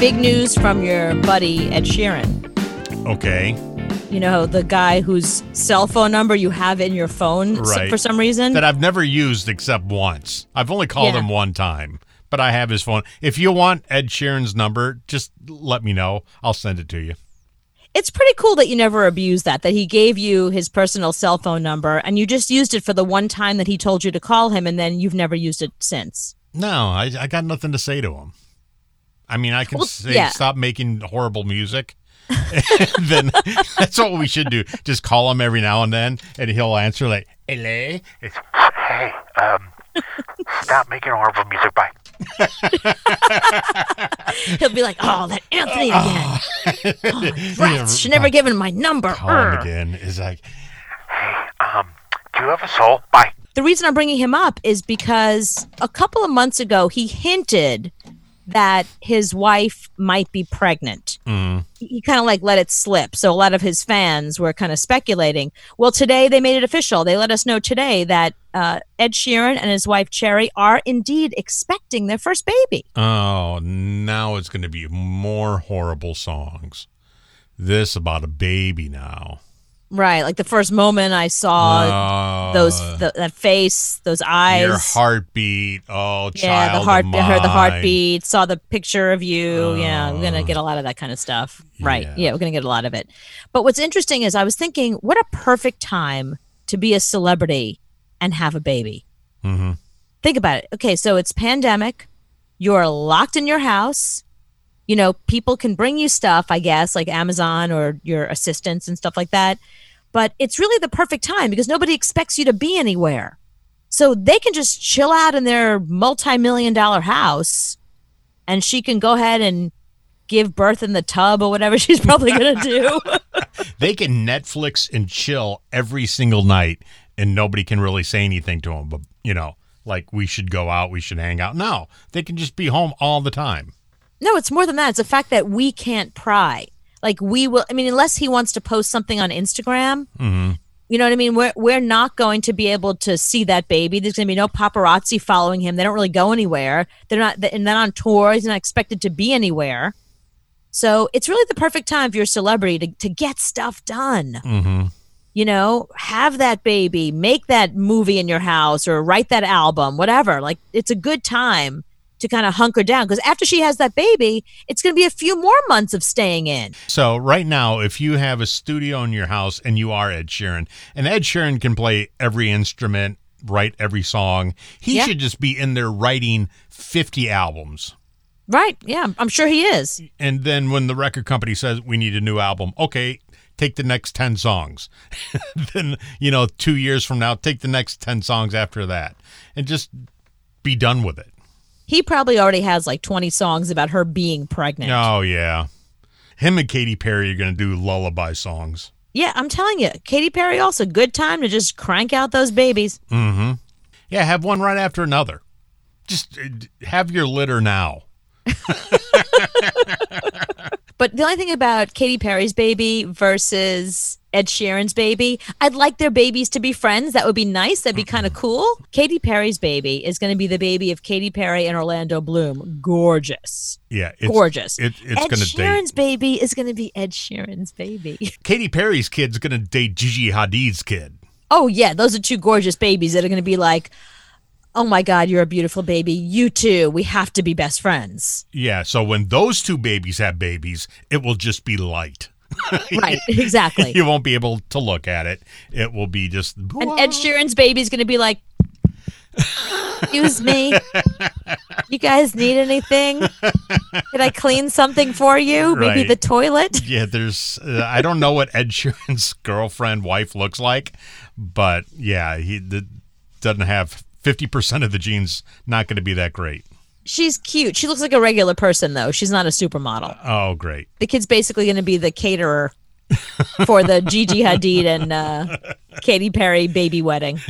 big news from your buddy Ed Sheeran. Okay. You know, the guy whose cell phone number you have in your phone Right. for some reason. That I've never used except once. I've only called Yeah. him one time, but I have his phone. If you want Ed Sheeran's number, just let me know. I'll send it to you. it's pretty cool that you never abused that, that he gave you his personal cell phone number and you just used it for the one time that he told you to call him and then you've never used it since. No, I, I got nothing to say to him. I mean, I can Well, say yeah. stop making horrible music. then that's what we should do. Just call him every now and then, and he'll answer like, "Hello." It's, hey, um, stop making horrible music. Bye. He'll be like, oh, that Anthony again. Oh, rats. Should never give him my number. Call him Urgh. again. Is like, Hey, um, do you have a soul? Bye. The reason I'm bringing him up is because a couple of months ago, he hinted that his wife might be pregnant. He, he kind of like let it slip. So a lot of his fans were kind of speculating. Well, today they made it official. They let us know today that uh, Ed Sheeran and his wife Cherry are indeed expecting their first baby. oh, now it's going to be more horrible songs. This about a baby now. Right, like the first moment I saw Oh, those th- that face, those eyes. your heartbeat. Oh, yeah, the heart, of heard the heartbeat, saw the picture of you. yeah, we're gonna get a lot of that kind of stuff. Right. Yeah. Yeah, we're gonna get a lot of it. But what's interesting is I was thinking, what a perfect time to be a celebrity and have a baby. Mhm. Think about it. Okay, so it's pandemic. You're locked in your house. You know, people can bring you stuff, I guess, like Amazon or your assistants and stuff like that. But it's really the perfect time because nobody expects you to be anywhere. So they can just chill out in their multi million dollar house and she can go ahead and give birth in the tub or whatever she's probably going to do. They can Netflix and chill every single night, and nobody can really say anything to them. But you know, like we should go out, we should hang out. No, they can just be home all the time. No, it's more than that. It's the fact that we can't pry. Like we will, I mean, unless he wants to post something on Instagram, you know what I mean? We're, we're not going to be able to see that baby. There's going to be no paparazzi following him. They don't really go anywhere. They're not, and then on tour, he's not expected to be anywhere. So it's really the perfect time for your celebrity to, to get stuff done. Mm-hmm. You know, have that baby, make that movie in your house or write that album, whatever. Like it's a good time to kind of hunker down because after she has that baby, it's going to be a few more months of staying in. So right now, if you have a studio in your house and you are Ed Sheeran, and Ed Sheeran can play every instrument, write every song, he Yeah. should just be in there writing fifty albums. Right. Yeah. I'm sure he is. And then when the record company says we need a new album, okay, take the next 10 songs. then, you know, 2 years from now, take the next 10 songs after that and just be done with it. He probably already has like 20 songs about her being pregnant. Oh yeah. Him and Katy Perry are going to do lullaby songs. Yeah, I'm telling you, Katy Perry also good time to just crank out those babies. Mm-hmm. Yeah, have one right after another. Just uh, have your litter now. But the only thing about Katy Perry's baby versus Ed Sheeran's baby, I'd like their babies to be friends. That would be nice. That'd be mm-hmm. kind of cool. Katy Perry's baby is going to be the baby of Katy Perry and Orlando Bloom. Gorgeous. Yeah, it's Gorgeous. It, it's Ed to Sheeran's date. baby is going to be Ed Sheeran's baby. Katy Perry's kid's going to date Gigi Hadid's kid. Oh, yeah. Those are two gorgeous babies that are going to be like, oh my God, you're a beautiful baby. You too. We have to be best friends. Yeah, so when those two babies have babies, it will just be light. Right. Exactly. You won't be able to look at it. It will be just And Ed Sheeran's baby's going to be like, Excuse me. You guys need anything? Can I clean something for you? Maybe Right. the toilet? Yeah, there's. Uh, I don't know what Ed Sheeran's girlfriend wife looks like, but yeah, he the, doesn't have fifty percent of the genes. Not going to be that great. She's cute. She looks like a regular person, though. She's not a supermodel. Oh, great. The kid's basically going to be the caterer for the Gigi Hadid and uh, Katy Perry baby wedding.